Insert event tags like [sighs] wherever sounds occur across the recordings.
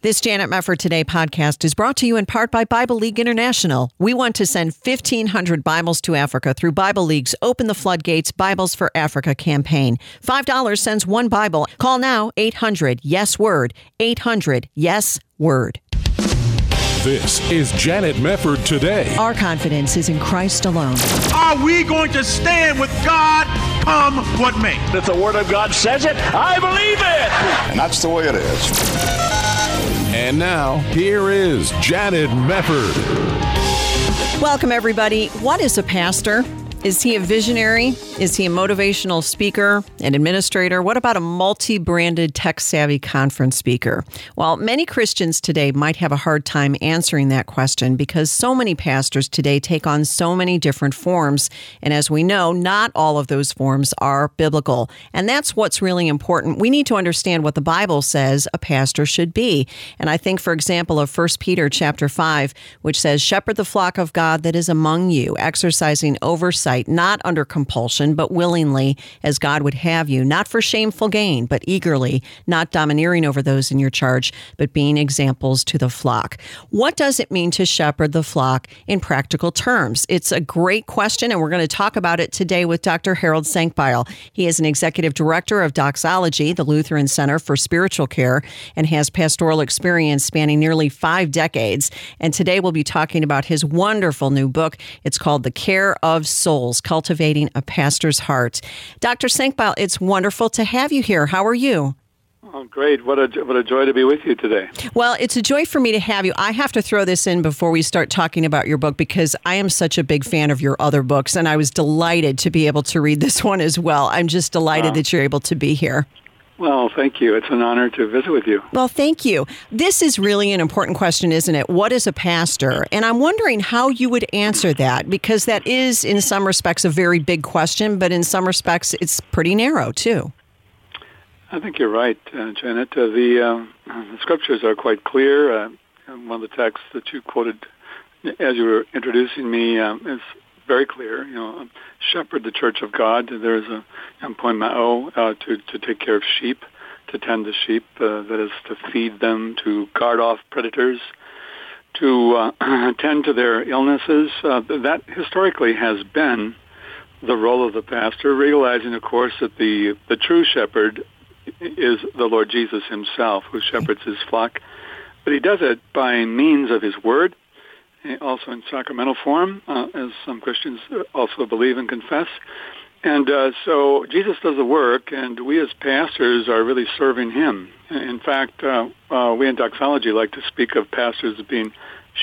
This Janet Mefford Today podcast is brought to you in part by Bible League International. We want to send 1,500 Bibles to Africa through Bible League's Open the Floodgates Bibles for Africa campaign. $5 sends one Bible. Call now 800 Yes Word. 800 Yes Word. This is Janet Mefford Today. Our confidence is in Christ alone. Are we going to stand with God come what may? If the Word of God says it, I believe it. And that's the way it is. And now, here is Janet Mefford. Welcome, everybody. What is a pastor? Is he a visionary? Is he a motivational speaker, an administrator? What about a multi branded tech savvy conference speaker? Well, many Christians today might have a hard time answering that question because so many pastors today take on so many different forms. And as we know, not all of those forms are biblical. And that's what's really important. We need to understand what the Bible says a pastor should be. And I think, for example, of 1 Peter chapter 5, which says, Shepherd the flock of God that is among you, exercising oversight not under compulsion, but willingly, as God would have you, not for shameful gain, but eagerly, not domineering over those in your charge, but being examples to the flock. What does it mean to shepherd the flock in practical terms? It's a great question, and we're going to talk about it today with Dr. Harold Senkbeil. He is an executive director of Doxology, the Lutheran Center for Spiritual Care, and has pastoral experience spanning nearly five decades. And today we'll be talking about his wonderful new book. It's called The Care of Souls Souls, Cultivating a Pastor's Heart. Dr. Senkbeil, it's wonderful to have you here. How are you? Oh, great. What a, what a joy to be with you today. Well, it's a joy for me to have you. I have to throw this in before we start talking about your book because I am such a big fan of your other books, and I was delighted to be able to read this [laughs] one as well. I'm just delighted wow. that you're able to be here. Well, thank you. It's an honor to visit with you. Well, thank you. This is really an important question, isn't it? What is a pastor? And I'm wondering how you would answer that because that is, in some respects, a very big question, but in some respects, it's pretty narrow, too. I think you're right, uh, Janet. Uh, the, uh, the, scriptures are quite clear. Uh, one of the texts that you quoted as you were introducing me um, is very clear. You know, shepherd the church of God. There is a empoimao uh, to to take care of sheep, to tend the sheep. Uh, that is to feed them, to guard off predators, to uh, [clears throat] tend to their illnesses. Uh, that historically has been the role of the pastor, realizing, of course, that the the true shepherd is the Lord Jesus Himself, who shepherds His flock. But He does it by means of His Word also in sacramental form, uh, as some Christians also believe and confess. And uh, so Jesus does the work, and we as pastors are really serving him. In fact, uh, uh we in doxology like to speak of pastors as being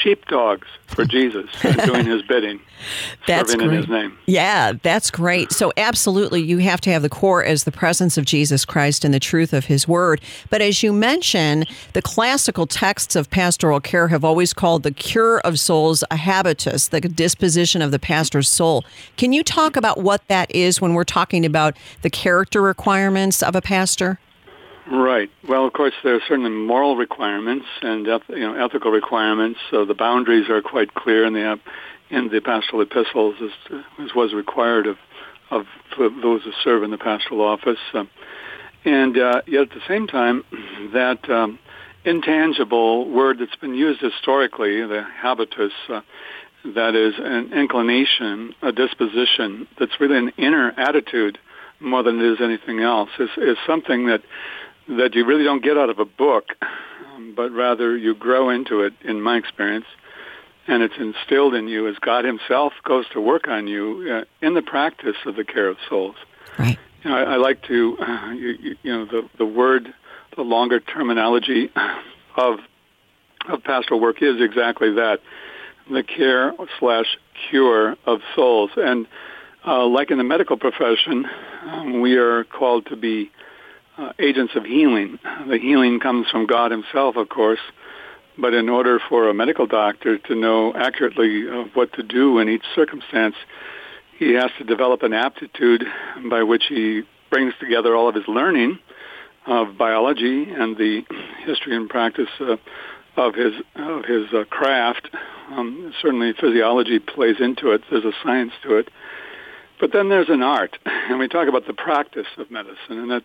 sheepdogs for [laughs] Jesus doing his bidding, [laughs] that's serving great. in his name. Yeah, that's great. So absolutely you have to have the core as the presence of Jesus Christ and the truth of his word. But as you mentioned, the classical texts of pastoral care have always called the cure of souls a habitus, the disposition of the pastor's soul. Can you talk about what that is when we're talking about the character requirements of a pastor? Right. Well, of course, there are certainly moral requirements and you know ethical requirements. So the boundaries are quite clear in the in the pastoral epistles, as, as was required of of those who serve in the pastoral office. Uh, and uh, yet, at the same time, [clears throat] that um, intangible word that's been used historically, the habitus, uh, that is an inclination, a disposition that's really an inner attitude more than it is anything else, is, is something that that you really don't get out of a book, um, but rather you grow into it, in my experience, and it's instilled in you as God Himself goes to work on you uh, in the practice of the care of souls. Right. You know, I, I like to, uh, you, you know, the the word, the longer terminology of of pastoral work is exactly that, the care slash cure of souls, and uh, like in the medical profession, um, we are called to be uh, agents of healing. The healing comes from God Himself, of course, but in order for a medical doctor to know accurately uh, what to do in each circumstance, he has to develop an aptitude by which he brings together all of his learning of biology and the history and practice uh, of his of his uh, craft. Um, certainly, physiology plays into it. There's a science to it, but then there's an art, and we talk about the practice of medicine, and that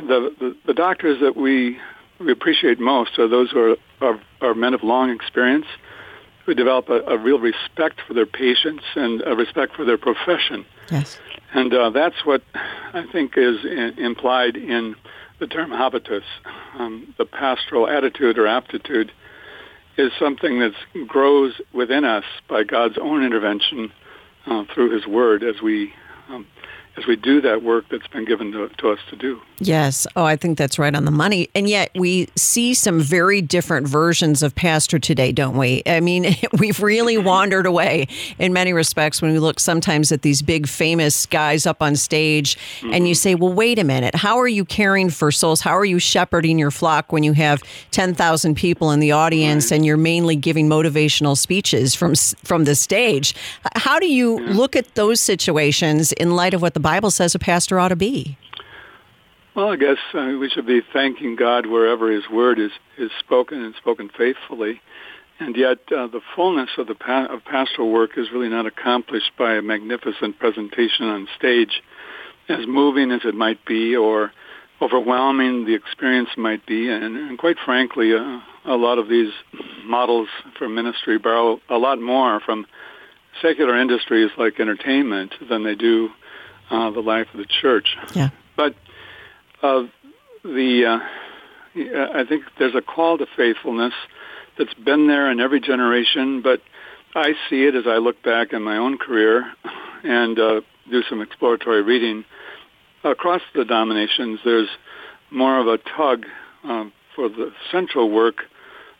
the, the, the doctors that we we appreciate most are those who are, are, are men of long experience who develop a, a, real respect for their patients and a respect for their profession. Yes. And uh, that's what I think is in, implied in the term habitus. Um, the pastoral attitude or aptitude is something that grows within us by God's own intervention uh, through His Word as we um, as we do that work that's been given to, to, us to do. Yes. Oh, I think that's right on the money. And yet we see some very different versions of pastor today, don't we? I mean, [laughs] we've really wandered away in many respects when we look sometimes at these big famous guys up on stage mm-hmm. and you say, well, wait a minute. How are you caring for souls? How are you shepherding your flock when you have 10,000 people in the audience right. and you're mainly giving motivational speeches from, from the stage? How do you yeah. look at those situations in light of what the Bible says a pastor ought to be? Well, I guess uh, we should be thanking God wherever His word is, is spoken and spoken faithfully. And yet, uh, the fullness of the pa- of pastoral work is really not accomplished by a magnificent presentation on stage, as moving as it might be, or overwhelming the experience might be. And, and quite frankly, uh, a lot of these models for ministry borrow a lot more from secular industries like entertainment than they do uh, the life of the church. Yeah. But uh, the uh, I think there's a call to faithfulness that's been there in every generation, but I see it as I look back in my own career and uh, do some exploratory reading across the denominations. There's more of a tug um, for the central work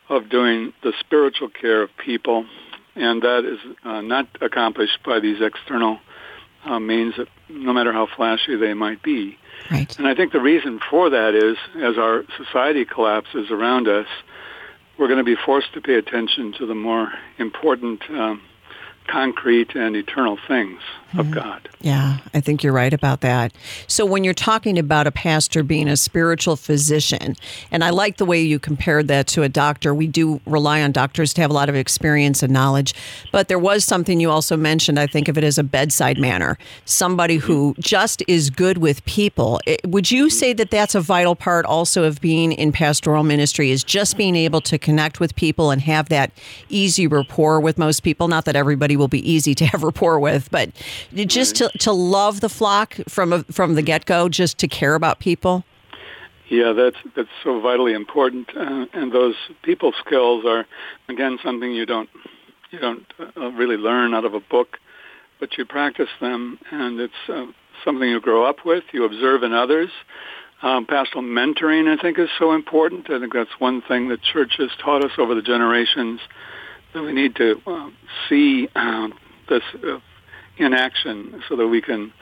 of doing the spiritual care of people, and that is uh, not accomplished by these external uh, means that no matter how flashy they might be. Right. And I think the reason for that is as our society collapses around us, we're going to be forced to pay attention to the more important um, concrete and eternal things of mm-hmm. God. Yeah, I think you're right about that. So when you're talking about a pastor being a spiritual physician, and I like the way you compared that to a doctor, we do rely on doctors to have a lot of experience and knowledge, but there was something you also mentioned, I think of it as a bedside manner, somebody who just is good with people. Would you say that that's a vital part also of being in pastoral ministry is just being able to connect with people and have that easy rapport with most people, not that everybody will be easy to [laughs] have rapport with, but just to, to love the flock from a, from the get go, just to care about people. Yeah, that's that's so vitally important, uh, and those people skills are again something you don't you don't uh, really learn out of a book, but you practice them, and it's uh, something you grow up with. You observe in others. Um, pastoral mentoring, I think, is so important. I think that's one thing that church has taught us over the generations we need to uh, see uh, this uh, in action so that we can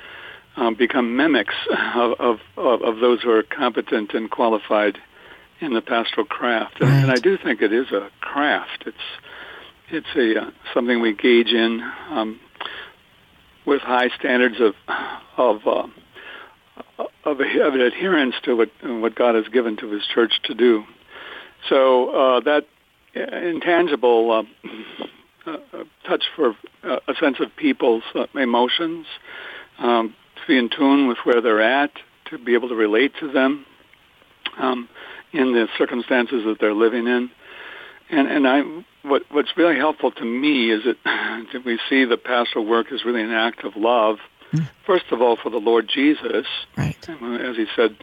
um, become mimics of, of, of, those who are competent and qualified in the pastoral craft. And, right. and I do think it is a craft. It's it's a uh, something we gauge in um, with high standards of of, uh, of of adherence to what what God has given to His church to do. So uh, that intangible uh, uh, touch for uh, a sense of people's uh, emotions, um, to be in tune with where they're at, to be able to relate to them um, in the circumstances that they're living in. And, and I, what, what's really helpful to me is that, [laughs] that we see the pastoral work is really an act of love, mm. first of all, for the Lord Jesus. Right. As he said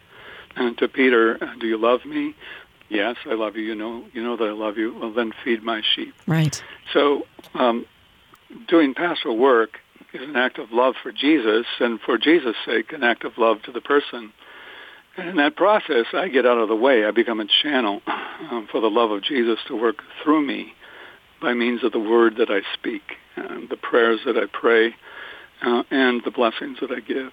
to Peter, do you love me? Yes, I love you. You know, you know that I love you. Well, then feed my sheep. Right. So, um, doing pastoral work is an act of love for Jesus, and for Jesus' sake, an act of love to the person. And in that process, I get out of the way. I become a channel um, for the love of Jesus to work through me by means of the word that I speak, and the prayers that I pray, uh, and the blessings that I give.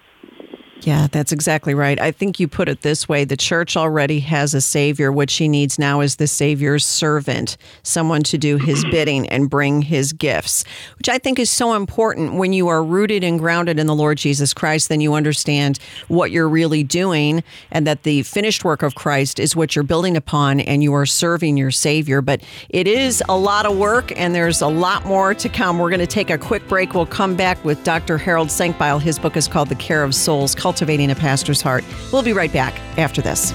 Yeah, that's exactly right. I think you put it this way the church already has a Savior. What she needs now is the Savior's servant, someone to do his [clears throat] bidding and bring his gifts, which I think is so important. When you are rooted and grounded in the Lord Jesus Christ, then you understand what you're really doing and that the finished work of Christ is what you're building upon and you are serving your Savior. But it is a lot of work and there's a lot more to come. We're going to take a quick break. We'll come back with Dr. Harold Senkbeil. His book is called The Care of Souls Cultivating a Pastor's Heart. We'll be right back after this.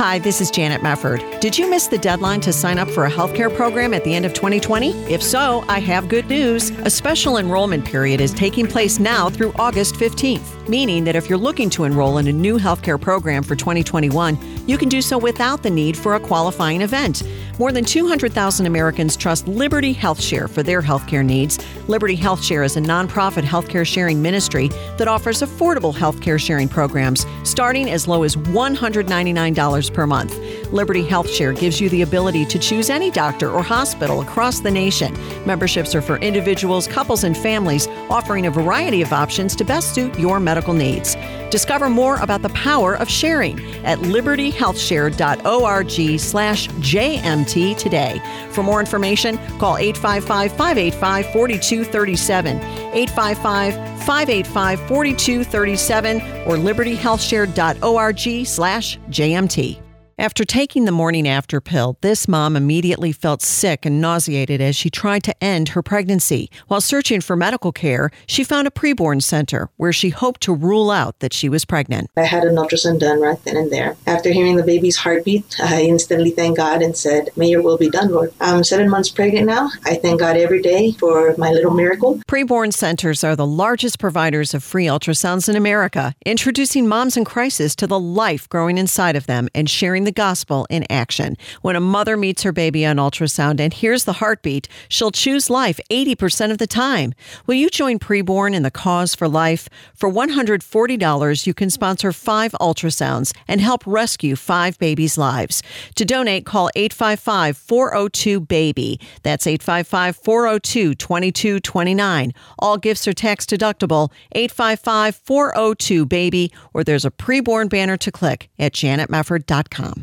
Hi, this is Janet Mefford. Did you miss the deadline to sign up for a healthcare program at the end of 2020? If so, I have good news. A special enrollment period is taking place now through August 15th, meaning that if you're looking to enroll in a new healthcare program for 2021, you can do so without the need for a qualifying event. More than 200,000 Americans trust Liberty HealthShare for their healthcare needs. Liberty HealthShare is a nonprofit healthcare sharing ministry that offers affordable healthcare sharing programs starting as low as $199 per month. Liberty HealthShare gives you the ability to choose any doctor or hospital across the nation. Memberships are for individuals, couples, and families, offering a variety of options to best suit your medical needs. Discover more about the power of sharing at libertyhealthshare.org slash JMT today. For more information, call 855-585-4237, 855-585-4237, or libertyhealthshare.org slash JMT. After taking the morning after pill, this mom immediately felt sick and nauseated as she tried to end her pregnancy. While searching for medical care, she found a preborn center where she hoped to rule out that she was pregnant. I had an ultrasound done right then and there. After hearing the baby's heartbeat, I instantly thanked God and said, May your will be done, Lord. I'm seven months pregnant now. I thank God every day for my little miracle. Preborn centers are the largest providers of free ultrasounds in America, introducing moms in crisis to the life growing inside of them and sharing the gospel in action. When a mother meets her baby on ultrasound and hears the heartbeat, she'll choose life 80% of the time. Will you join Preborn in the cause for life? For $140, you can sponsor five ultrasounds and help rescue five babies' lives. To donate, call 855 402 BABY. That's 855 402 2229. All gifts are tax deductible. 855 402 BABY, or there's a preborn banner to click at janetmefford.com.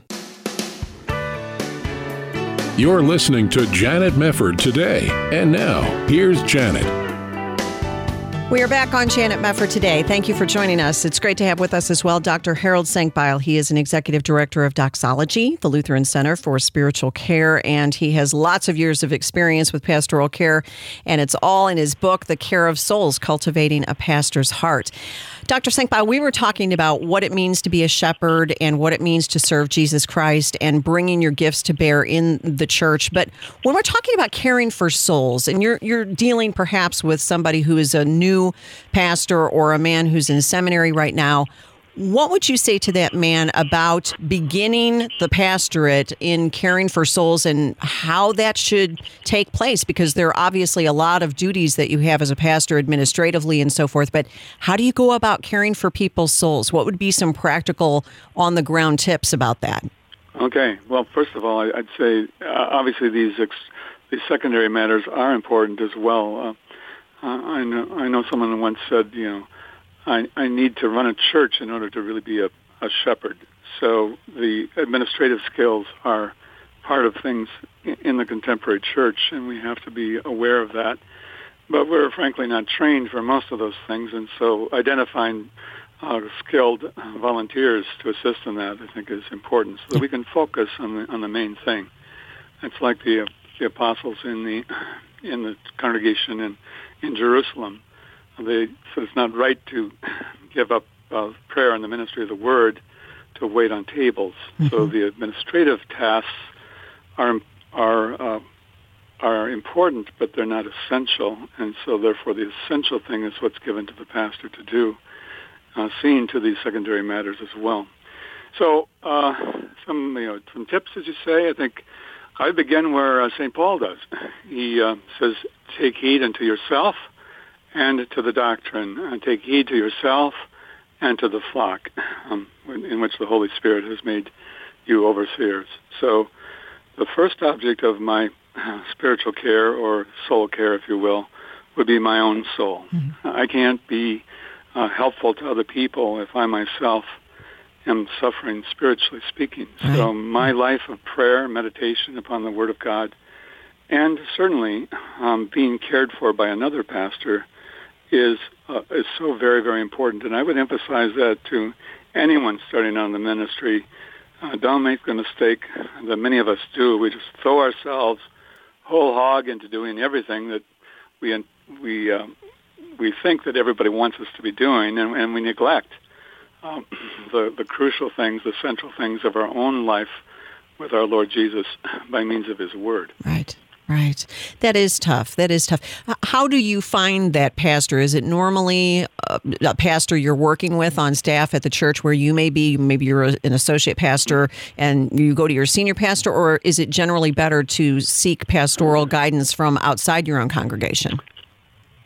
You're listening to Janet Mefford today. And now, here's Janet. We are back on Janet Mefford today. Thank you for joining us. It's great to have with us as well Dr. Harold Senkbeil. He is an executive director of Doxology, the Lutheran Center for Spiritual Care, and he has lots of years of experience with pastoral care, and it's all in his book, The Care of Souls Cultivating a Pastor's Heart. Dr. Senkbeil, we were talking about what it means to be a shepherd and what it means to serve Jesus Christ and bringing your gifts to bear in the church. But when we're talking about caring for souls, and you're you're dealing perhaps with somebody who is a new pastor or a man who's in seminary right now, what would you say to that man about beginning the pastorate in caring for souls and how that should take place? Because there are obviously a lot of duties that you have as a pastor administratively and so forth, but how do you go about caring for people's souls? What would be some practical on the ground tips about that? Okay. Well, first of all, I'd say uh, obviously these ex- these secondary matters are important as well. Uh, I know I know someone once said, you know, I, I need to run a church in order to really be a, a shepherd. So the administrative skills are part of things in the contemporary church, and we have to be aware of that. But we're frankly not trained for most of those things, and so identifying uh, skilled volunteers to assist in that, I think, is important, so that we can focus on the on the main thing. It's like the the apostles in the in the congregation in in Jerusalem they said it's not right to give up uh, prayer and the ministry of the word to wait on tables. Mm-hmm. So the administrative tasks are are uh, are important, but they're not essential, and so therefore the essential thing is what's given to the pastor to do, uh, seeing to these secondary matters as well. So uh, some you know some tips, as you say. I think I begin where uh, St. Paul does. He uh, says, "Take heed unto yourself." And to the doctrine. Uh, take heed to yourself and to the flock um, in which the Holy Spirit has made you overseers. So the first object of my uh, spiritual care or soul care, if you will, would be my own soul. Mm-hmm. I can't be uh, helpful to other people if I myself am suffering spiritually speaking. Right. So my life of prayer, meditation upon the Word of God, and certainly um, being cared for by another pastor is uh, is so very very important, and I would emphasize that to anyone starting on the ministry. Uh, don't make the mistake that many of us do. We just throw ourselves whole hog into doing everything that we we uh, we think that everybody wants us to be doing, and, and we neglect um, [clears throat] the the crucial things, the central things of our own life with our Lord Jesus by means of His Word. Right. Right. That is tough. That is tough. How do you find that pastor? Is it normally a, a, pastor you're working with on staff at the church where you may be, maybe you're an associate pastor and you go to your senior pastor, or is it generally better to seek pastoral guidance from outside your own congregation?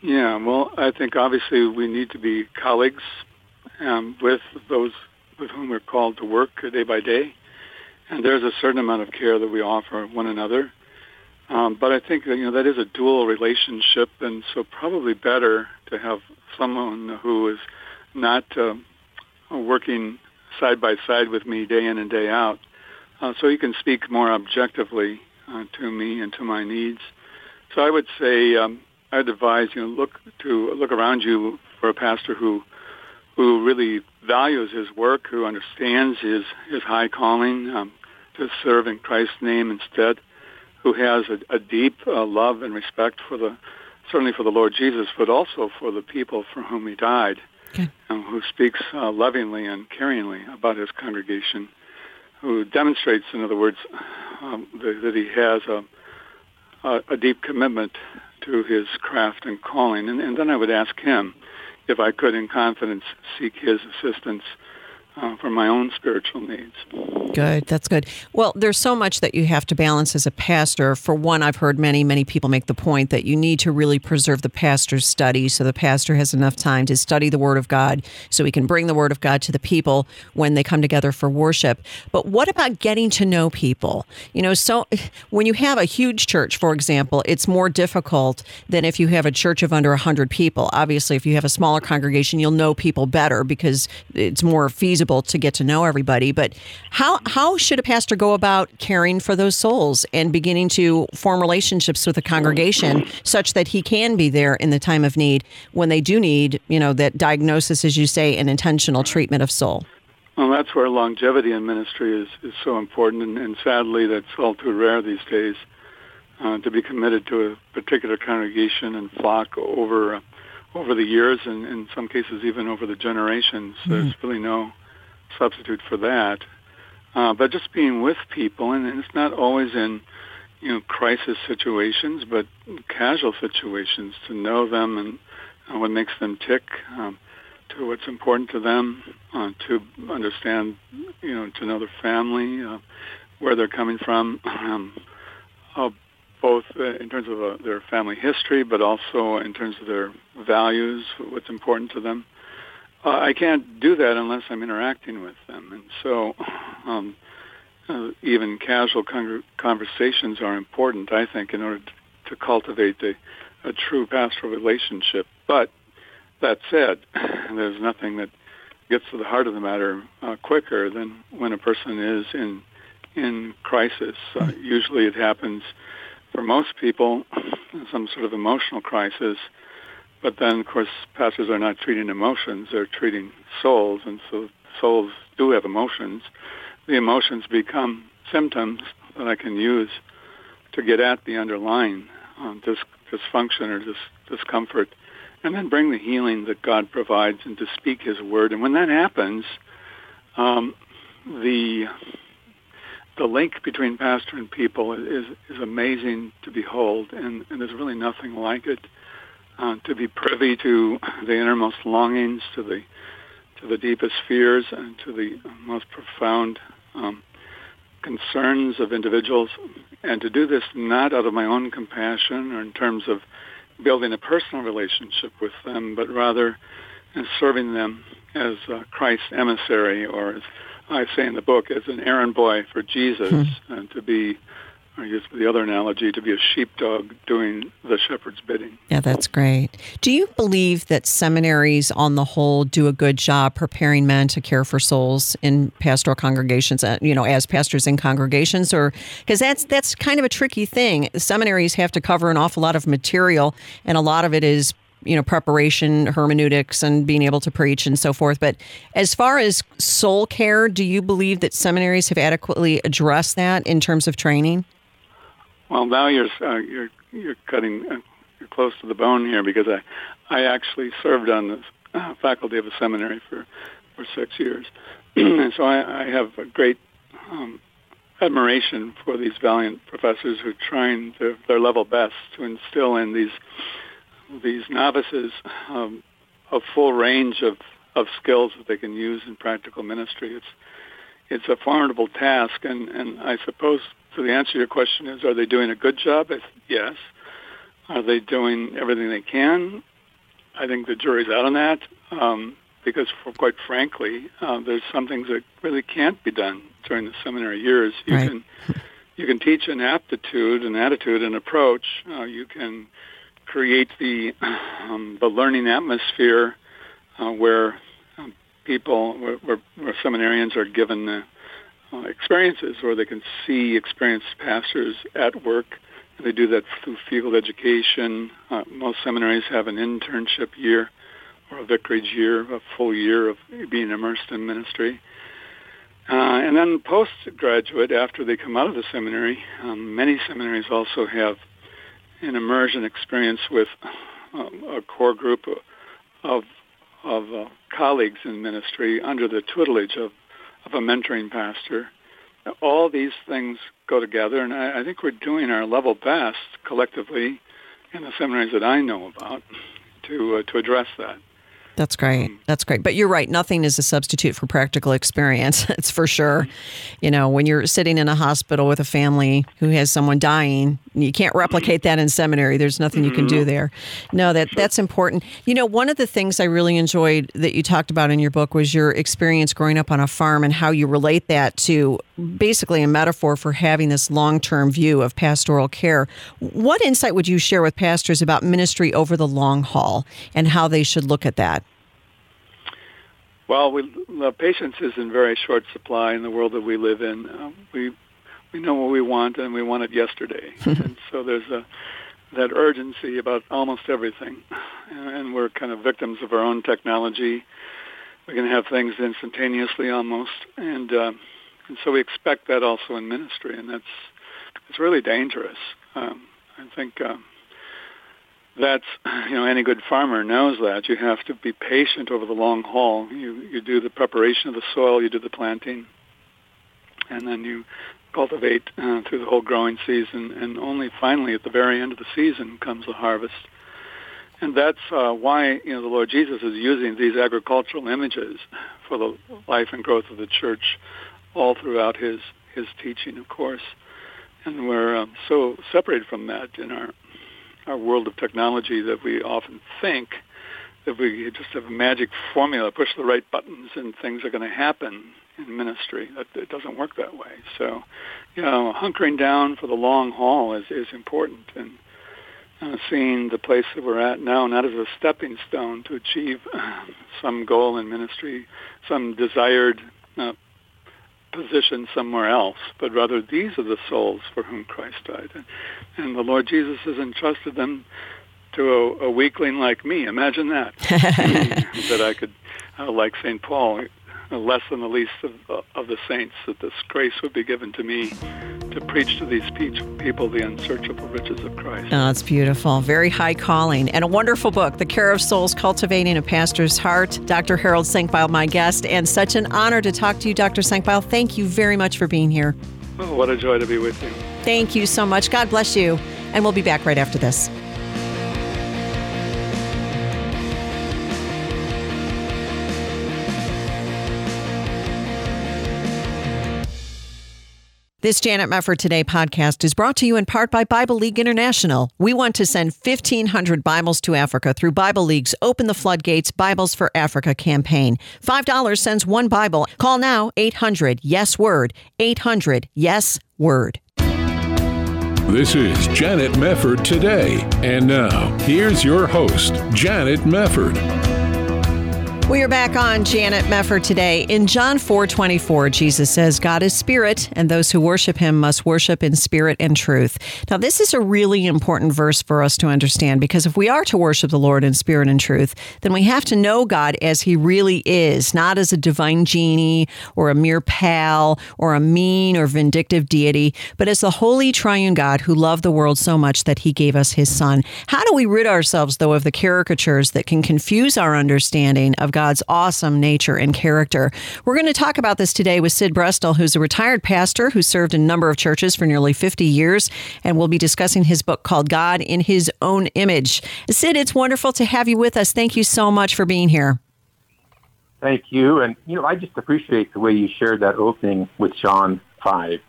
Yeah, well, I think obviously we need to be colleagues um, with those with whom we're called to work day by day. And there's a certain amount of care that we offer one another. Um, but I think that, you know that is a dual relationship, and so probably better to have someone who is not uh, working side by side with me day in and day out, uh, so he can speak more objectively uh, to me and to my needs. So I would say um, I'd advise you know look to look around you for a pastor who who really values his work, who understands his his high calling um, to serve in Christ's name instead who has a, a deep uh, love and respect for the certainly for the Lord Jesus, but also for the people for whom he died, okay. and who speaks uh, lovingly and caringly about his congregation, who demonstrates, in other words, um, that, that, he has a, a, a, deep commitment to his craft and calling. And, and then I would ask him if I could, in confidence, seek his assistance uh, for my own spiritual needs. Good, that's good. Well, there's so much that you have to balance as a pastor. For one, I've heard many, many people make the point that you need to really preserve the pastor's study so the pastor has enough time to study the Word of God so he can bring the Word of God to the people when they come together for worship. But what about getting to know people? You know, so [sighs] when you have a huge church, for example, it's more difficult than if you have a church of under 100 people. Obviously, if you have a smaller congregation, you'll know people better because it's more feasible to get to know everybody. But how how should a pastor go about caring for those souls and beginning to form relationships with the congregation such that he can be there in the time of need when they do need, you know, that diagnosis, as you say, and intentional treatment of soul? Well, that's where longevity in ministry is, is so important, and, and sadly, that's all too rare these days. Uh, to be committed to a particular congregation and flock over uh, over the years, and in some cases even over the generations. Mm. There's really no substitute for that. Uh, but just being with people, and, it's not always in you know crisis situations, but casual situations to know them and uh, what makes them tick, um, to what's important to them, uh, to understand, you know, to know their family, uh, where they're coming from, um, uh, both uh, in terms of uh, their family history, but also in terms of their values, what's important to them. Uh, I can't do that unless I'm interacting with them, and so um, uh, even casual con- conversations are important. I think in order to, to cultivate a, a true pastoral relationship. But that said, [laughs] there's nothing that gets to the heart of the matter uh, quicker than when a person is in in crisis. Uh, usually, it happens for most people, some sort of emotional crisis but then, of course, pastors are not treating emotions; they're treating souls, and so souls do have emotions. The emotions become symptoms that I can use to get at the underlying um, dis- dysfunction or dis- discomfort, and then bring the healing that God provides and to speak His word. And when that happens, um, the the link between pastor and people is is amazing to behold, and, and there's really nothing like it uh, to be privy to the innermost longings, to the to the deepest fears, and to the most profound um, concerns of individuals, and to do this not out of my own compassion or in terms of building a personal relationship with them, but rather in serving them as uh, Christ's emissary, or as I say in the book, as an errand boy for Jesus, hmm. and to be I guess the other analogy to be a sheepdog doing the shepherd's bidding. Yeah, that's great. Do you believe that seminaries on the whole do a good job preparing men to care for souls in pastoral congregations, uh, you know, as pastors in congregations or because that's that's kind of a tricky thing. Seminaries have to cover an awful lot of material and a lot of it is you know preparation hermeneutics and being able to preach and so forth but as far as soul care do you believe that seminaries have adequately addressed that in terms of training well, now you're uh, you're you're cutting uh, you're close to the bone here because I I actually served on the uh, faculty of a seminary for for six years. [clears throat] and so I, I have a great um, admiration for these valiant professors who are trying their, their level best to instill in these these novices um, a full range of, of skills that they can use in practical ministry. It's it's a formidable task, and, and I suppose so the answer to your question is, are they doing a good job? Yes. Are they doing everything they can? I think the jury's out on that. Um, because, for, quite frankly, uh, there's some things that really can't be done during the seminary years. You right. can you can teach an aptitude, an attitude, an approach. Uh, you can create the um, the learning atmosphere uh, where um, people, where, where, where, seminarians are given uh, experiences where they can see experienced pastors at work. They do that through field education. Uh, most seminaries have an internship year or a vicarage year, a full year of being immersed in ministry. Uh, and then postgraduate, after they come out of the seminary, um, many seminaries also have an immersion experience with um, a core group of, of uh, colleagues in ministry under the tutelage of, of a mentoring pastor. All these things go together, and I, I think we're doing our level best collectively in the seminaries that I know about to uh, to address that. That's great. That's great. But you're right. Nothing is a substitute for practical experience. [laughs] It's for sure. You know, when you're sitting in a hospital with a family who has someone dying, you can't replicate that in seminary. There's nothing you can do mm-hmm. there. No, that that's important. You know, one of the things I really enjoyed that you talked about in your book was your experience growing up on a farm and how you relate that to basically a metaphor for having this long-term view of pastoral care. What insight would you share with pastors about ministry over the long haul and how they should look at that? Well, we, patience is in very short supply in the world that we live in. Uh, we we know what we want and we want it yesterday, [laughs] and so there's a that urgency about almost everything, and we're kind of victims of our own technology. We can have things instantaneously almost, and uh, and so we expect that also in ministry, and that's it's really dangerous. Um, I think. Uh, that's you know any good farmer knows that you have to be patient over the long haul. You you do the preparation of the soil, you do the planting, and then you cultivate uh, through the whole growing season, and only finally at the very end of the season comes the harvest. And that's uh, why you know the Lord Jesus is using these agricultural images for the life and growth of the church all throughout his his teaching, of course. And we're um, so separated from that in our our world of technology that we often think that we just have a magic formula, push the right buttons, and things are going to happen in ministry. That it doesn't work that way. So, you know, hunkering down for the long haul is is important, and uh, seeing the place that we're at now not as a stepping stone to achieve uh, some goal in ministry, some desired uh, position somewhere else, but rather these are the souls for whom Christ died. And and the Lord Jesus has entrusted them to a, a weakling like me. Imagine that. [laughs] [laughs] that I could, uh, like St. Paul, less than the least of, of the saints, that this grace would be given to me to preach to these people the unsearchable riches of Christ. Oh, that's beautiful. Very high calling. And a wonderful book, The Care of Souls Cultivating a Pastor's Heart. Dr. Harold Senkbeil, my guest, and such an honor to talk to you, Dr. Senkbeil. Thank you very much for being here. Oh, what a joy to be with you. Thank you so much. God bless you. And we'll be back right after this. This Janet Mefford Today podcast is brought to you in part by Bible League International. We want to send 1,500 Bibles to Africa through Bible League's Open the Floodgates Bibles for Africa campaign. $5 sends one Bible. Call now 800 Yes Word. 800 Yes Word. This is Janet Mefford Today. And now, here's your host, Janet Mefford. We are back on Janet Mefford today. In John 4 24, Jesus says, God is spirit, and those who worship him must worship in spirit and truth. Now, this is a really important verse for us to understand because if we are to worship the Lord in spirit and truth, then we have to know God as he really is, not as a divine genie or a mere pal or a mean or vindictive deity, but as the holy triune God who loved the world so much that he gave us his son. How do we rid ourselves, though, of the caricatures that can confuse our understanding of God's awesome nature and character. We're going to talk about this today with Sid Brestel, who's a retired pastor who served in a number of churches for nearly 50 years, and we'll be discussing his book called God in His Own Image. Sid, it's wonderful to have you with us. Thank you so much for being here. Thank you. And, you know, I just appreciate the way you shared that opening with John 5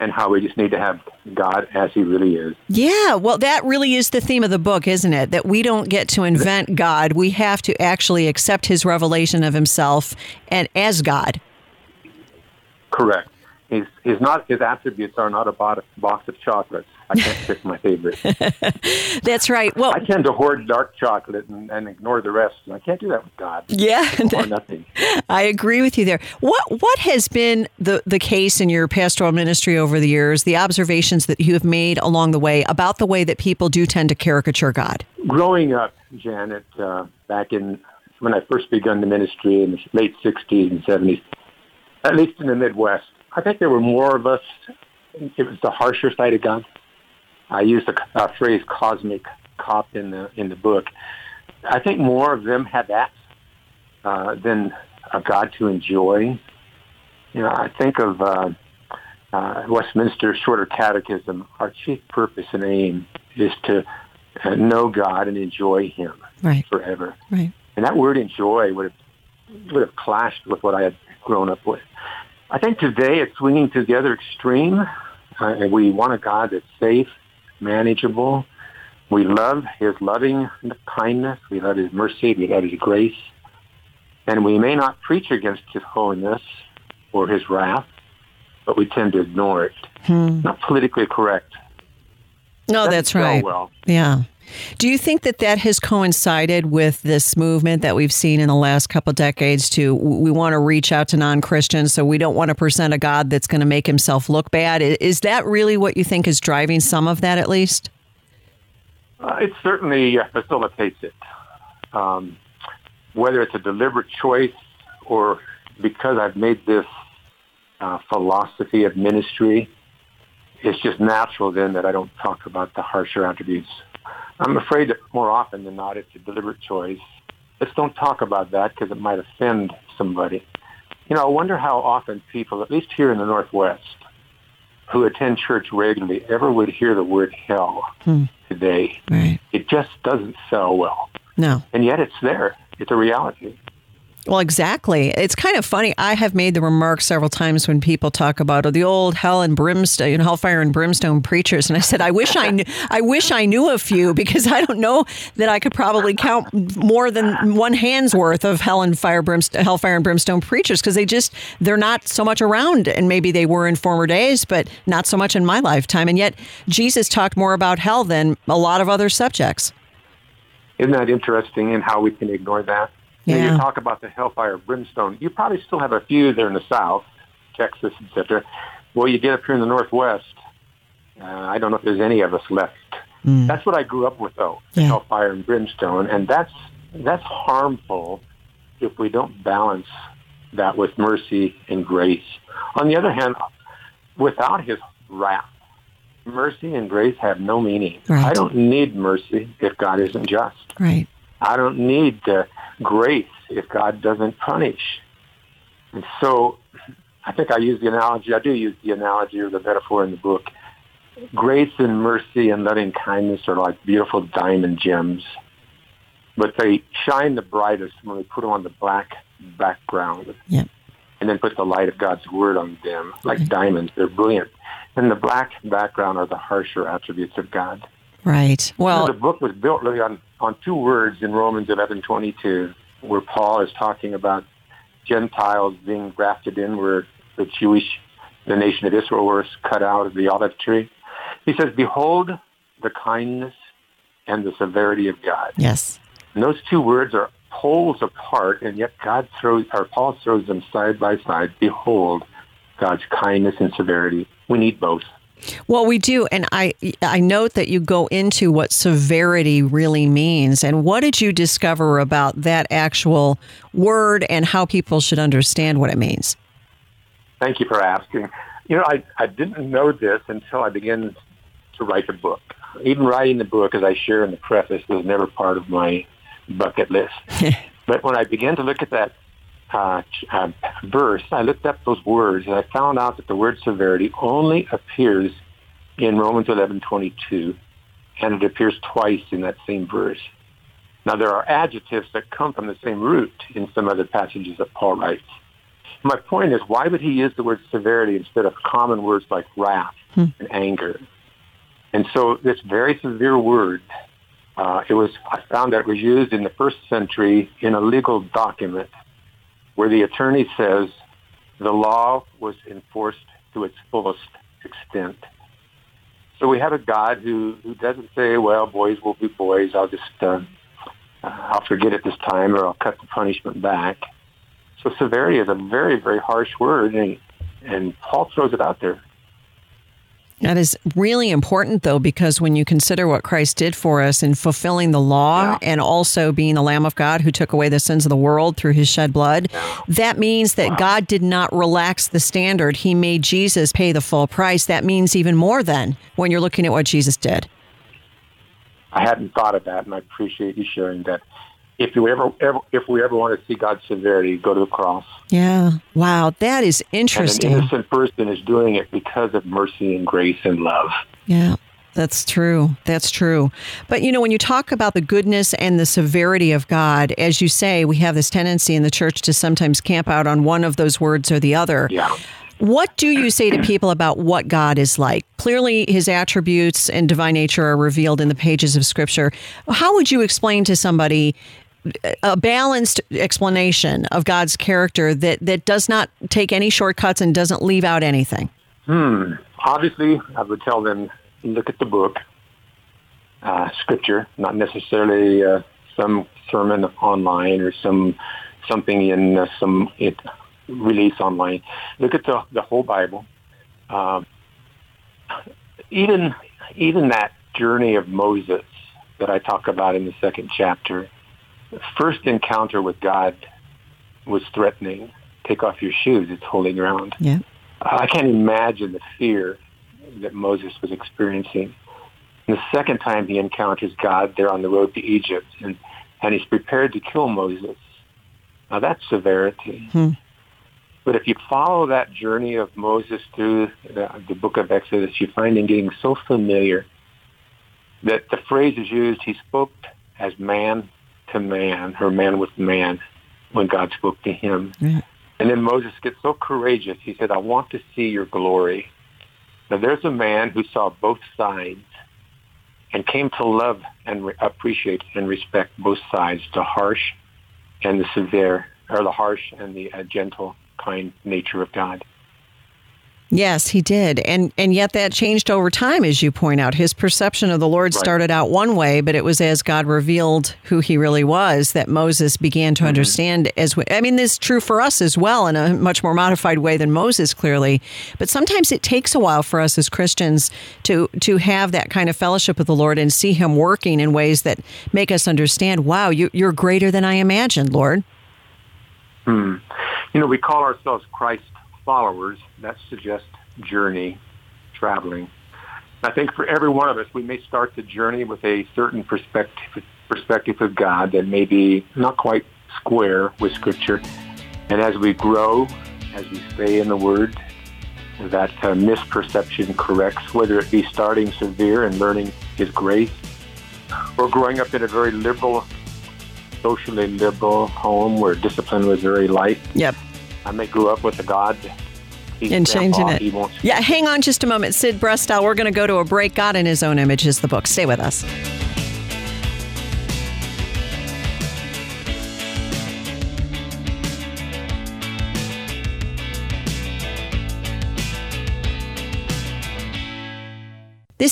and how we just need to have God as he really is. Yeah, well, that really is the theme of the book, isn't it? That we don't get to invent God. We have to actually accept his revelation of himself and as God. Correct. His, his, not, his attributes are not a box of chocolates. I can't pick my favorite. [laughs] That's right. Well, I tend to hoard dark chocolate and, and ignore the rest. And I can't do that with God. Yeah, or nothing. [laughs] I agree with you there. What what has been the the case in your pastoral ministry over the years? The observations that you have made along the way about the way that people do tend to caricature God. Growing up, Janet, uh, back in when I first begun the ministry in the late '60s and '70s, at least in the Midwest, I think there were more of us. It was the harsher side of God I used the uh, phrase "cosmic cop" in the in the book. I think more of them had that uh, than a God to enjoy. You know, I think of uh, uh, Westminster Shorter Catechism. Our chief purpose and aim is to uh, know God and enjoy Him right. forever. Right. And that word "enjoy" would have would have clashed with what I had grown up with. I think today it's swinging to the other extreme. Uh, and we want a God that's safe, manageable. We love his loving kindness. We love his mercy. We love his grace. And we may not preach against his holiness or his wrath, but we tend to ignore it. Hmm. Not politically correct. No, that's right. Well. Yeah. Do you think that that has coincided with this movement that we've seen in the last couple decades to we want to reach out to non-Christians so we don't want to present a God that's going to make himself look bad? Is that really what you think is driving some of that at least? Uh, it certainly uh, facilitates it. Um, whether it's a deliberate choice or because I've made this uh, philosophy of ministry, it's just natural then that I don't talk about the harsher attributes I'm afraid that more often than not, it's a deliberate choice. Let's don't talk about that because it might offend somebody. You know, I wonder how often people, at least here in the Northwest, who attend church regularly ever would hear the word hell hmm. today. Right. It just doesn't sell well. No. And yet it's there. It's a reality. Well, exactly. It's kind of funny. I have made the remark several times when people talk about oh, the old hell and brimstone, you know, hellfire and brimstone preachers, and I said, I wish I knew, I wish I knew a few because I don't know that I could probably count more than one hand's worth of hell and fire, brimstone, hellfire and brimstone preachers because they just they're not so much around, and maybe they were in former days, but not so much in my lifetime. And yet, Jesus talked more about hell than a lot of other subjects. Isn't that interesting? And how we can ignore that? Yeah. You, know, you talk about the hellfire brimstone. You probably still have a few there in the south, Texas, etc. Well, you get up here in the northwest. Uh, I don't know if there's any of us left. Mm. That's what I grew up with, though, yeah. hellfire and brimstone, and that's that's harmful if we don't balance that with mercy and grace. On the other hand, without His wrath, mercy and grace have no meaning. Right. I don't need mercy if God isn't just. Right. I don't need uh, grace if God doesn't punish. And so I think I use the analogy, I do use the analogy or the metaphor in the book. Grace and mercy and loving kindness are like beautiful diamond gems, but they shine the brightest when we put them on the black background. Yep. And then put the light of God's word on them, like right. diamonds. They're brilliant. And the black background are the harsher attributes of God. Right. Well, the book was built really on, on two words in Romans 11:22, where Paul is talking about Gentiles being grafted in, where the Jewish, the nation of Israel, was cut out of the olive tree. He says, "Behold the kindness and the severity of God." Yes. And those two words are poles apart, and yet God throws, or Paul throws them side by side. Behold God's kindness and severity. We need both. Well, we do, and I I note that you go into what severity really means, and what did you discover about that actual word and how people should understand what it means? Thank you for asking. You know, I I didn't know this until I began to write the book. Even writing the book, as I share in the preface, was never part of my bucket list. [laughs] But when I began to look at that uh, uh, verse, I looked up those words and I found out that the word severity only appears in Romans 11:22, and it appears twice in that same verse. Now there are adjectives that come from the same root in some other passages that Paul writes. My point is, why would he use the word severity instead of common words like wrath hmm. and anger? And so this very severe word, uh, it was I found that it was used in the first century in a legal document where the attorney says the law was enforced to its fullest extent. So we have a God who, who doesn't say, well, boys will be boys. I'll just, uh, I'll forget it this time or I'll cut the punishment back. So severity is a very, very harsh word and, and Paul throws it out there. That is really important, though, because when you consider what Christ did for us in fulfilling the law yeah. and also being the Lamb of God who took away the sins of the world through his shed blood, that means that wow. God did not relax the standard. He made Jesus pay the full price. That means even more then when you're looking at what Jesus did. I hadn't thought of that, and I appreciate you sharing that if you ever, ever if we ever want to see God's severity, go to the cross. Yeah. Wow, that is interesting. And an innocent person is doing it because of mercy and grace and love. Yeah. That's true. That's true. But you know, when you talk about the goodness and the severity of God, as you say, we have this tendency in the church to sometimes camp out on one of those words or the other. Yeah. What do you say to people about what God is like? Clearly, his attributes and divine nature are revealed in the pages of Scripture. How would you explain to somebody a balanced explanation of God's character that, that does not take any shortcuts and doesn't leave out anything? Hmm. Obviously, I would tell them look at the book, uh, scripture, not necessarily uh, some sermon online or some something in uh, some it, release online. Look at the the whole Bible. Um, even even that journey of Moses that I talk about in the second chapter first encounter with God was threatening. Take off your shoes; it's holy ground. Yeah. I can't imagine the fear that Moses was experiencing. And the second time he encounters God, they're on the road to Egypt, and, and he's prepared to kill Moses. Now that's severity. Hmm. But if you follow that journey of Moses through the, the book of Exodus, you find him getting so familiar that the phrase is used, he spoke as man to man, or man with man, when God spoke to him. And then Moses gets so courageous. He said, I want to see your glory. Now there's a man who saw both sides and came to love and re- appreciate and respect both sides, the harsh and the severe, or the harsh and the uh, gentle, kind nature of God. Yes, he did. And and yet that changed over time as you point out. His perception of the Lord right. started out one way, but it was as God revealed who he really was that Moses began to mm-hmm. understand as I mean this is true for us as well in a much more modified way than Moses clearly. But sometimes it takes a while for us as Christians to to have that kind of fellowship with the Lord and see him working in ways that make us understand, wow, you, you're greater than I imagined, Lord. Hmm. You know, we call ourselves Christ followers, that suggests journey, traveling. I think for every one of us, we may start the journey with a certain perspective, perspective of God that may be not quite square with Scripture. And as we grow, as we stay in the Word, that uh, misperception corrects, whether it be starting severe and learning His grace, or growing up in a very liberal, socially liberal home where discipline was very light. Yep. I may grow up with a God and changing it. Yeah, hang on just a moment. Sid Brestow, we're going to go to a break. God in His Own Image is the book. Stay with us.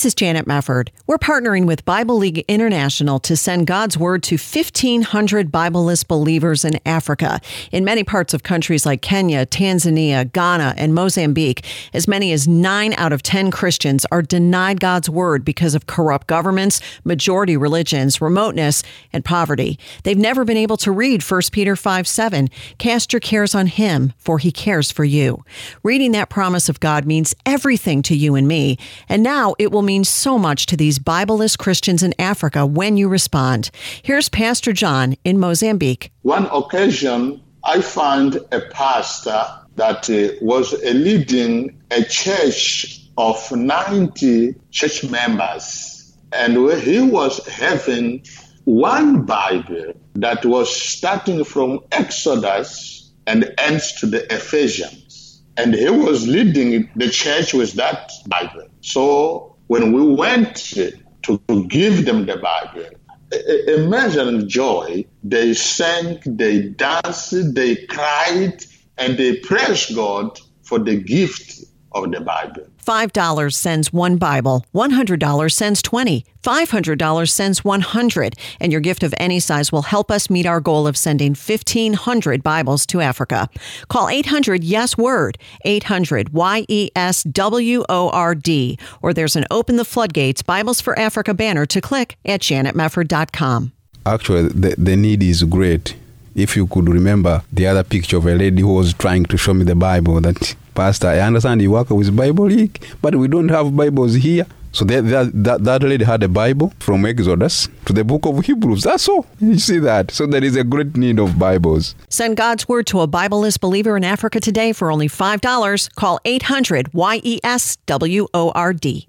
This is Janet Mefford. We're partnering with Bible League International to send God's Word to 1,500 Bibleless believers in Africa. In many parts of countries like Kenya, Tanzania, Ghana, and Mozambique, as many as 9 out of 10 Christians are denied God's Word because of corrupt governments, majority religions, remoteness, and poverty. They've never been able to read 1 Peter 5 7. Cast your cares on Him, for He cares for you. Reading that promise of God means everything to you and me, and now it will will so much to these Bibleless Christians in Africa when you respond. Here's Pastor John in Mozambique. One occasion, I found a pastor that uh, was leading a church of 90 church members. And he was having one Bible that was starting from Exodus and ends to the Ephesians. And he was leading the church with that Bible. So when we went to give them the Bible, imagine joy. They sang, they danced, they cried, and they praised God for the gift of the Bible. $5 sends one Bible, $100 sends 20, $500 sends 100, and your gift of any size will help us meet our goal of sending 1500 Bibles to Africa. Call 800 yes word, 800 Y E S W O R D, or there's an open the floodgates Bibles for Africa banner to click at janetmefford.com. Actually, the, the need is great. If you could remember the other picture of a lady who was trying to show me the Bible that Pastor, I understand you work with Bible League, but we don't have Bibles here. So that, that, that lady had a Bible from Exodus to the book of Hebrews. That's all. You see that? So there is a great need of Bibles. Send God's word to a Bibleless believer in Africa today for only $5. Call 800 Y E S W O R D.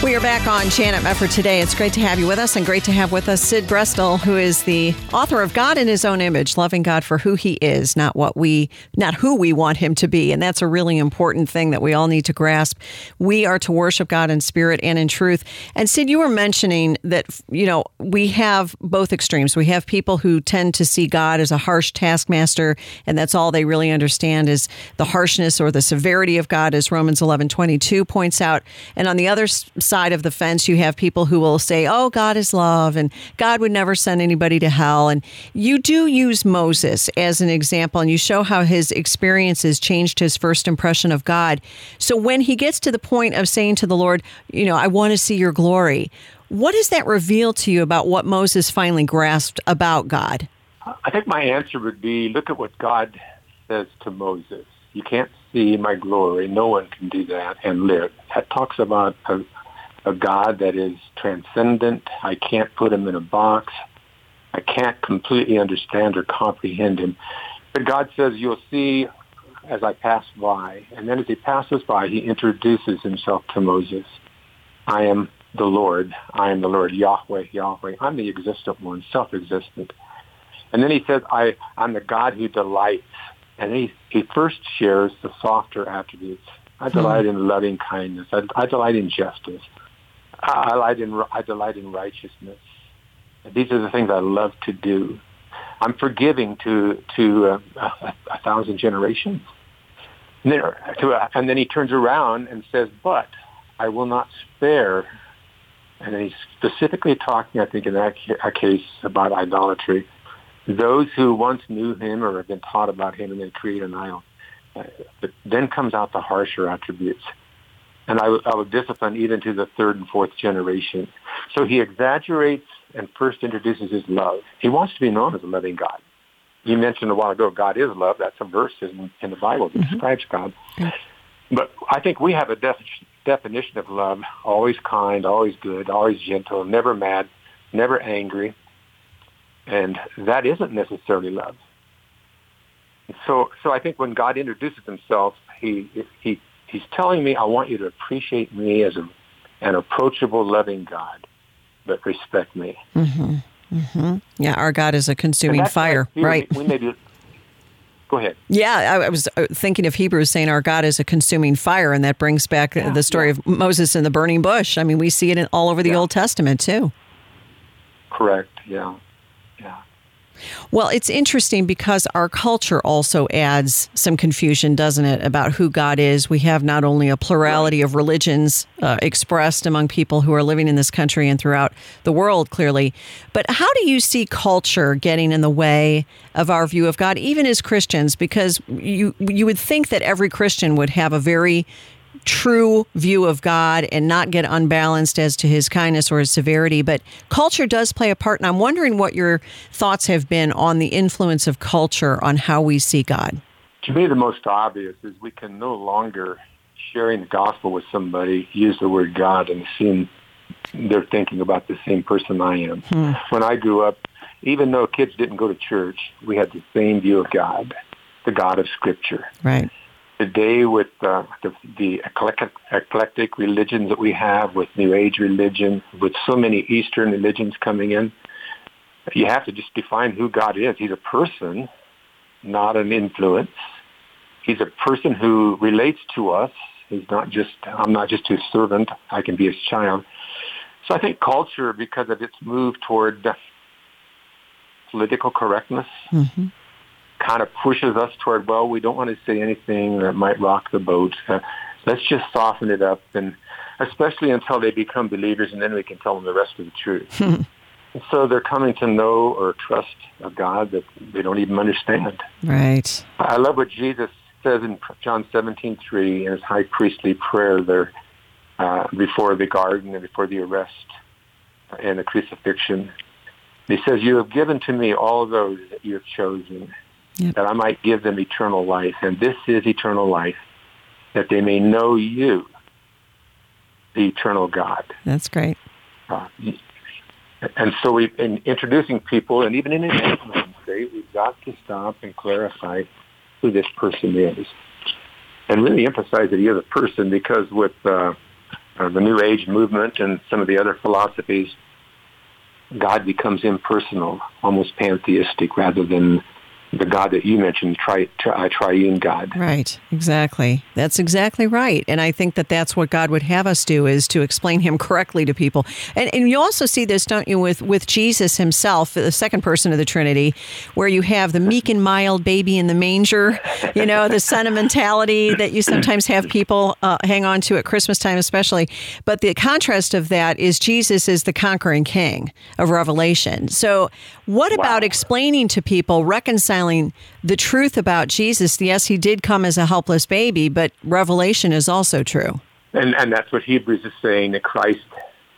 We are back on Janet Mefford today. It's great to have you with us and great to have with us Sid Brestel, who is the author of God in His Own Image, loving God for who He is, not what we, not who we want Him to be. And that's a really important thing that we all need to grasp. We are to worship God in spirit and in truth. And Sid, you were mentioning that, you know, we have both extremes. We have people who tend to see God as a harsh taskmaster, and that's all they really understand is the harshness or the severity of God, as Romans eleven twenty two points out. And on the other of the fence, you have people who will say, oh, God is love and God would never send anybody to hell. And you do use Moses as an example and you show how his experiences changed his first impression of God. So when he gets to the point of saying to the Lord, you know, I want to see your glory, what does that reveal to you about what Moses finally grasped about God? I think my answer would be look at what God says to Moses. You can't see my glory. No one can do that and live. That talks about a, a God that is transcendent. I can't put him in a box. I can't completely understand or comprehend him. But God says, you'll see as I pass by. And then as he passes by, he introduces himself to Moses. I am the Lord. I am the Lord, Yahweh, Yahweh. I'm the existent one, self-existent. And then he says, I, I'm the God who delights. And he, he first shares the softer attributes. I hmm. delight in loving kindness. I, I delight in justice. I delight in I delight in righteousness. These are the things I love to do. I'm forgiving to to uh, a, a, thousand generations. And then, to, and then he turns around and says, "But I will not spare." And he's specifically talking, I think, in that case about idolatry. Those who once knew him or have been taught about him and then create an idol. Uh, but then comes out the harsher attributes and I, I would discipline even to the third and fourth generation. So he exaggerates and first introduces his love. He wants to be known as a loving God. You mentioned a while ago, God is love. That's a verse in, in the Bible that mm-hmm. describes God. But I think we have a def- definition of love, always kind, always good, always gentle, never mad, never angry. And that isn't necessarily love. So, so I think when God introduces himself, he, he He's telling me, I want you to appreciate me as a, an approachable, loving God, but respect me. Mm-hmm. Mm-hmm. Yeah, our God is a consuming fire, right? We, may be, go ahead. Yeah, I was uh, thinking of Hebrews saying our God is a consuming fire, and that brings back yeah, the story yeah. of Moses and the burning bush. I mean, we see it in, all over the yeah. Old Testament too. Correct. Yeah. Well, it's interesting because our culture also adds some confusion, doesn't it, about who God is? We have not only a plurality of religions uh, expressed among people who are living in this country and throughout the world, clearly, but how do you see culture getting in the way of our view of God, even as Christians? Because you you would think that every Christian would have a very true view of God and not get unbalanced as to his kindness or his severity. But culture does play a part. And I'm wondering what your thoughts have been on the influence of culture on how we see God. To me, the most obvious is we can no longer sharing the gospel with somebody use the word God and assume they're thinking about the same person I am. Hmm. When I grew up, even though kids didn't go to church, we had the same view of God, the God of Scripture. Right. Today, with uh, the, the eclectic, eclectic religions that we have, with New Age religion, with so many Eastern religions coming in, you have to just define who God is. He's a person, not an influence. He's a person who relates to us. He's not just, I'm not just his servant. I can be his child. So I think culture, because of its move toward political correctness, mm-hmm. Kind of pushes us toward, well, we don't want to say anything that might rock the boat. Uh, let's just soften it up, and especially until they become believers, and then we can tell them the rest of the truth. [laughs] so they're coming to know or trust a God that they don't even understand. Right. I love what Jesus says in John 17:3 in his high priestly prayer there uh, before the garden and before the arrest and the crucifixion. He says, "You have given to me all those that you have chosen, yep. that I might give them eternal life, and this is eternal life, that they may know you, the eternal God." That's great. Uh, and so we, in introducing people, and even in an state, we've got to stop and clarify who this person is, and really emphasize that he is a person because with uh, uh, the New Age movement and some of the other philosophies, God becomes impersonal, almost pantheistic, rather than the God that you mentioned, tri, tri, triune God. Right, exactly. That's exactly right. And I think that that's what God would have us do is to explain him correctly to people. And, and you also see this, don't you, with, with Jesus himself, the second person of the Trinity, where you have the meek and mild baby in the manger, you know, the sentimentality that you sometimes have people uh, hang on to at Christmas time, especially. But the contrast of that is Jesus is the conquering king of Revelation. So, what wow. about explaining to people, reconciling reconciling the truth about Jesus. Yes, he did come as a helpless baby, but revelation is also true. And, and that's what Hebrews is saying that Christ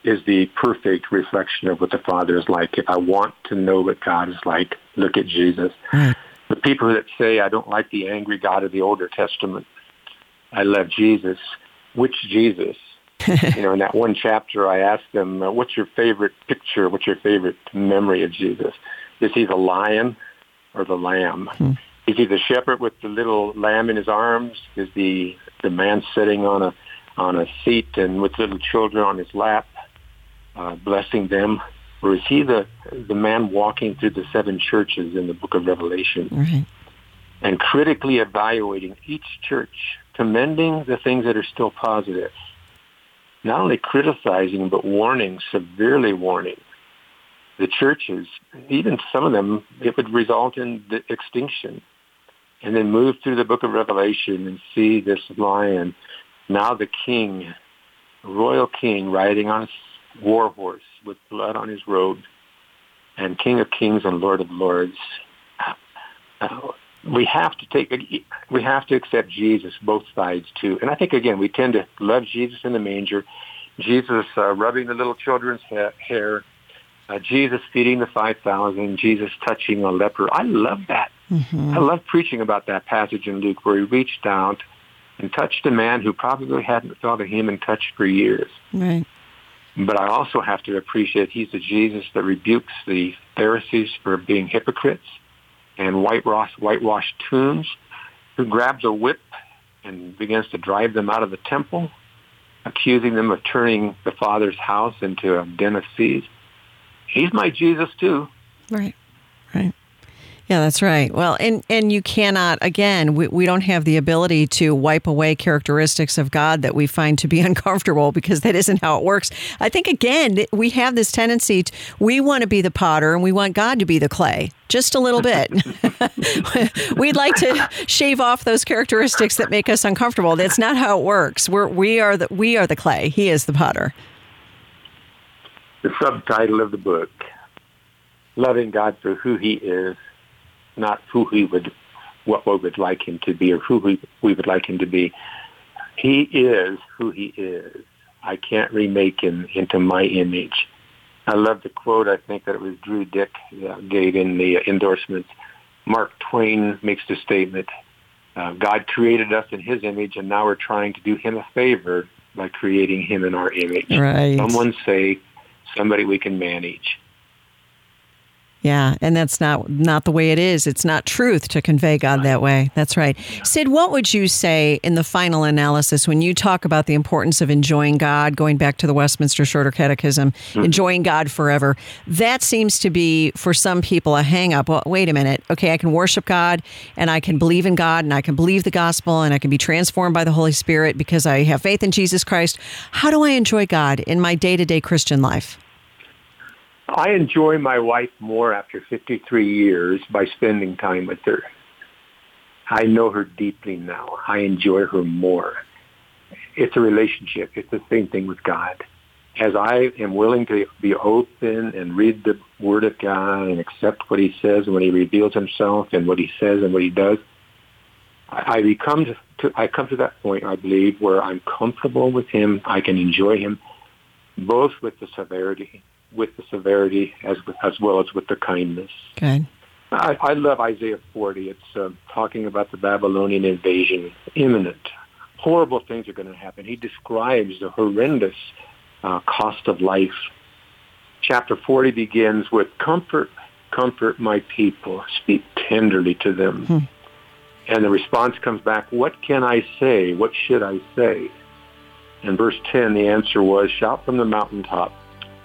is the perfect reflection of what the Father is like. If I want to know what God is like, look at Jesus. The people that say, I don't like the angry God of the Older Testament, I love Jesus. Which Jesus? [laughs] you know, in that one chapter, I asked them, uh, what's your favorite picture? What's your favorite memory of Jesus? Is he the lion or the lamb. Hmm. Is he the shepherd with the little lamb in his arms? Is the the man sitting on a on a seat and with little children on his lap, uh, blessing them? Or is he the the man walking through the seven churches in the book of Revelation? Mm-hmm. And critically evaluating each church, commending the things that are still positive, not only criticizing but warning, severely warning the churches, even some of them, it would result in the extinction. And then move through the book of Revelation and see this lion, now the king, royal king, riding on a war horse with blood on his robe, and King of Kings and Lord of Lords. Uh, we have to take, we have to accept Jesus, both sides too. And I think again, we tend to love Jesus in the manger, Jesus uh, rubbing the little children's ha- hair, uh, Jesus feeding the 5,000, Jesus touching a leper. I love that. Mm-hmm. I love preaching about that passage in Luke where he reached out and touched a man who probably hadn't felt a human touch for years. Right. But I also have to appreciate he's the Jesus that rebukes the Pharisees for being hypocrites and whitewashed, whitewashed tombs, who grabs a whip and begins to drive them out of the temple, accusing them of turning the Father's house into a den of thieves he's my Jesus too. Right. Right. Yeah, that's right. Well, and and you cannot again, we, we don't have the ability to wipe away characteristics of God that we find to be [laughs] uncomfortable because that isn't how it works. I think again, we have this tendency to, we want to be the potter and we want God to be the clay. Just a little bit. [laughs] We'd like to shave off those characteristics that make us uncomfortable. That's not how it works. We're we are the we are the clay. He is the potter the subtitle of the book, Loving God for Who He Is, not who He would, what we would like Him to be or who we, we would like Him to be. He is who he is. I can't remake him into my image. I love the quote. I think that it was Drew Dyck uh, gave in the endorsements. Mark Twain makes the statement, uh, God created us in his image, and now we're trying to do him a favor by creating him in our image. Right. Someone say, somebody we can manage. Yeah, and that's not not the way it is. It's not truth to convey God that way. That's right. Sid, what would you say in the final analysis when you talk about the importance of enjoying God, going back to the Westminster Shorter Catechism, mm-hmm. enjoying God forever? That seems to be for some people a hang up. Well, wait a minute. Okay, I can worship God and I can believe in God and I can believe the gospel and I can be transformed by the Holy Spirit because I have faith in Jesus Christ. How do I enjoy God in my day-to-day Christian life? I enjoy my wife more after 53 years by spending time with her. I know her deeply now. I enjoy her more. It's a relationship. It's the same thing with God. As I am willing to be open and read the Word of God and accept what He says and when He reveals Himself and what He says and what He does, I, become to, I come to that point, I believe, where I'm comfortable with Him. I can enjoy Him, both with the severity with the severity as as well as with the kindness. Good. I, I love Isaiah 40. It's uh, talking about the Babylonian invasion, imminent. Horrible things are going to happen. He describes the horrendous uh, cost of life. Chapter 40 begins with comfort, comfort my people, speak tenderly to them. Hmm. And the response comes back, what can I say? What should I say? In verse 10, the answer was, shout from the mountaintop,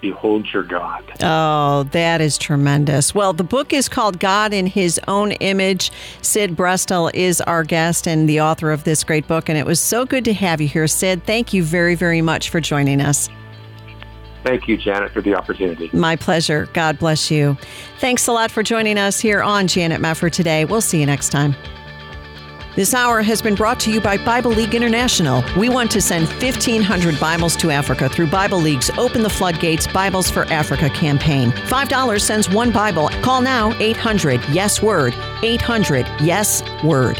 Behold your God. Oh, that is tremendous. Well, the book is called God in His Own Image. Sid Brestel is our guest and the author of this great book, and it was so good to have you here, Sid. Thank you very, very much for joining us. Thank you, Janet, for the opportunity. My pleasure. God bless you. Thanks a lot for joining us here on Janet Mefford today. We'll see you next time. This hour has been brought to you by Bible League International. We want to send 1,500 Bibles to Africa through Bible League's Open the Floodgates Bibles for Africa campaign. $5 sends one Bible. Call now 800 Yes Word. 800 Yes Word.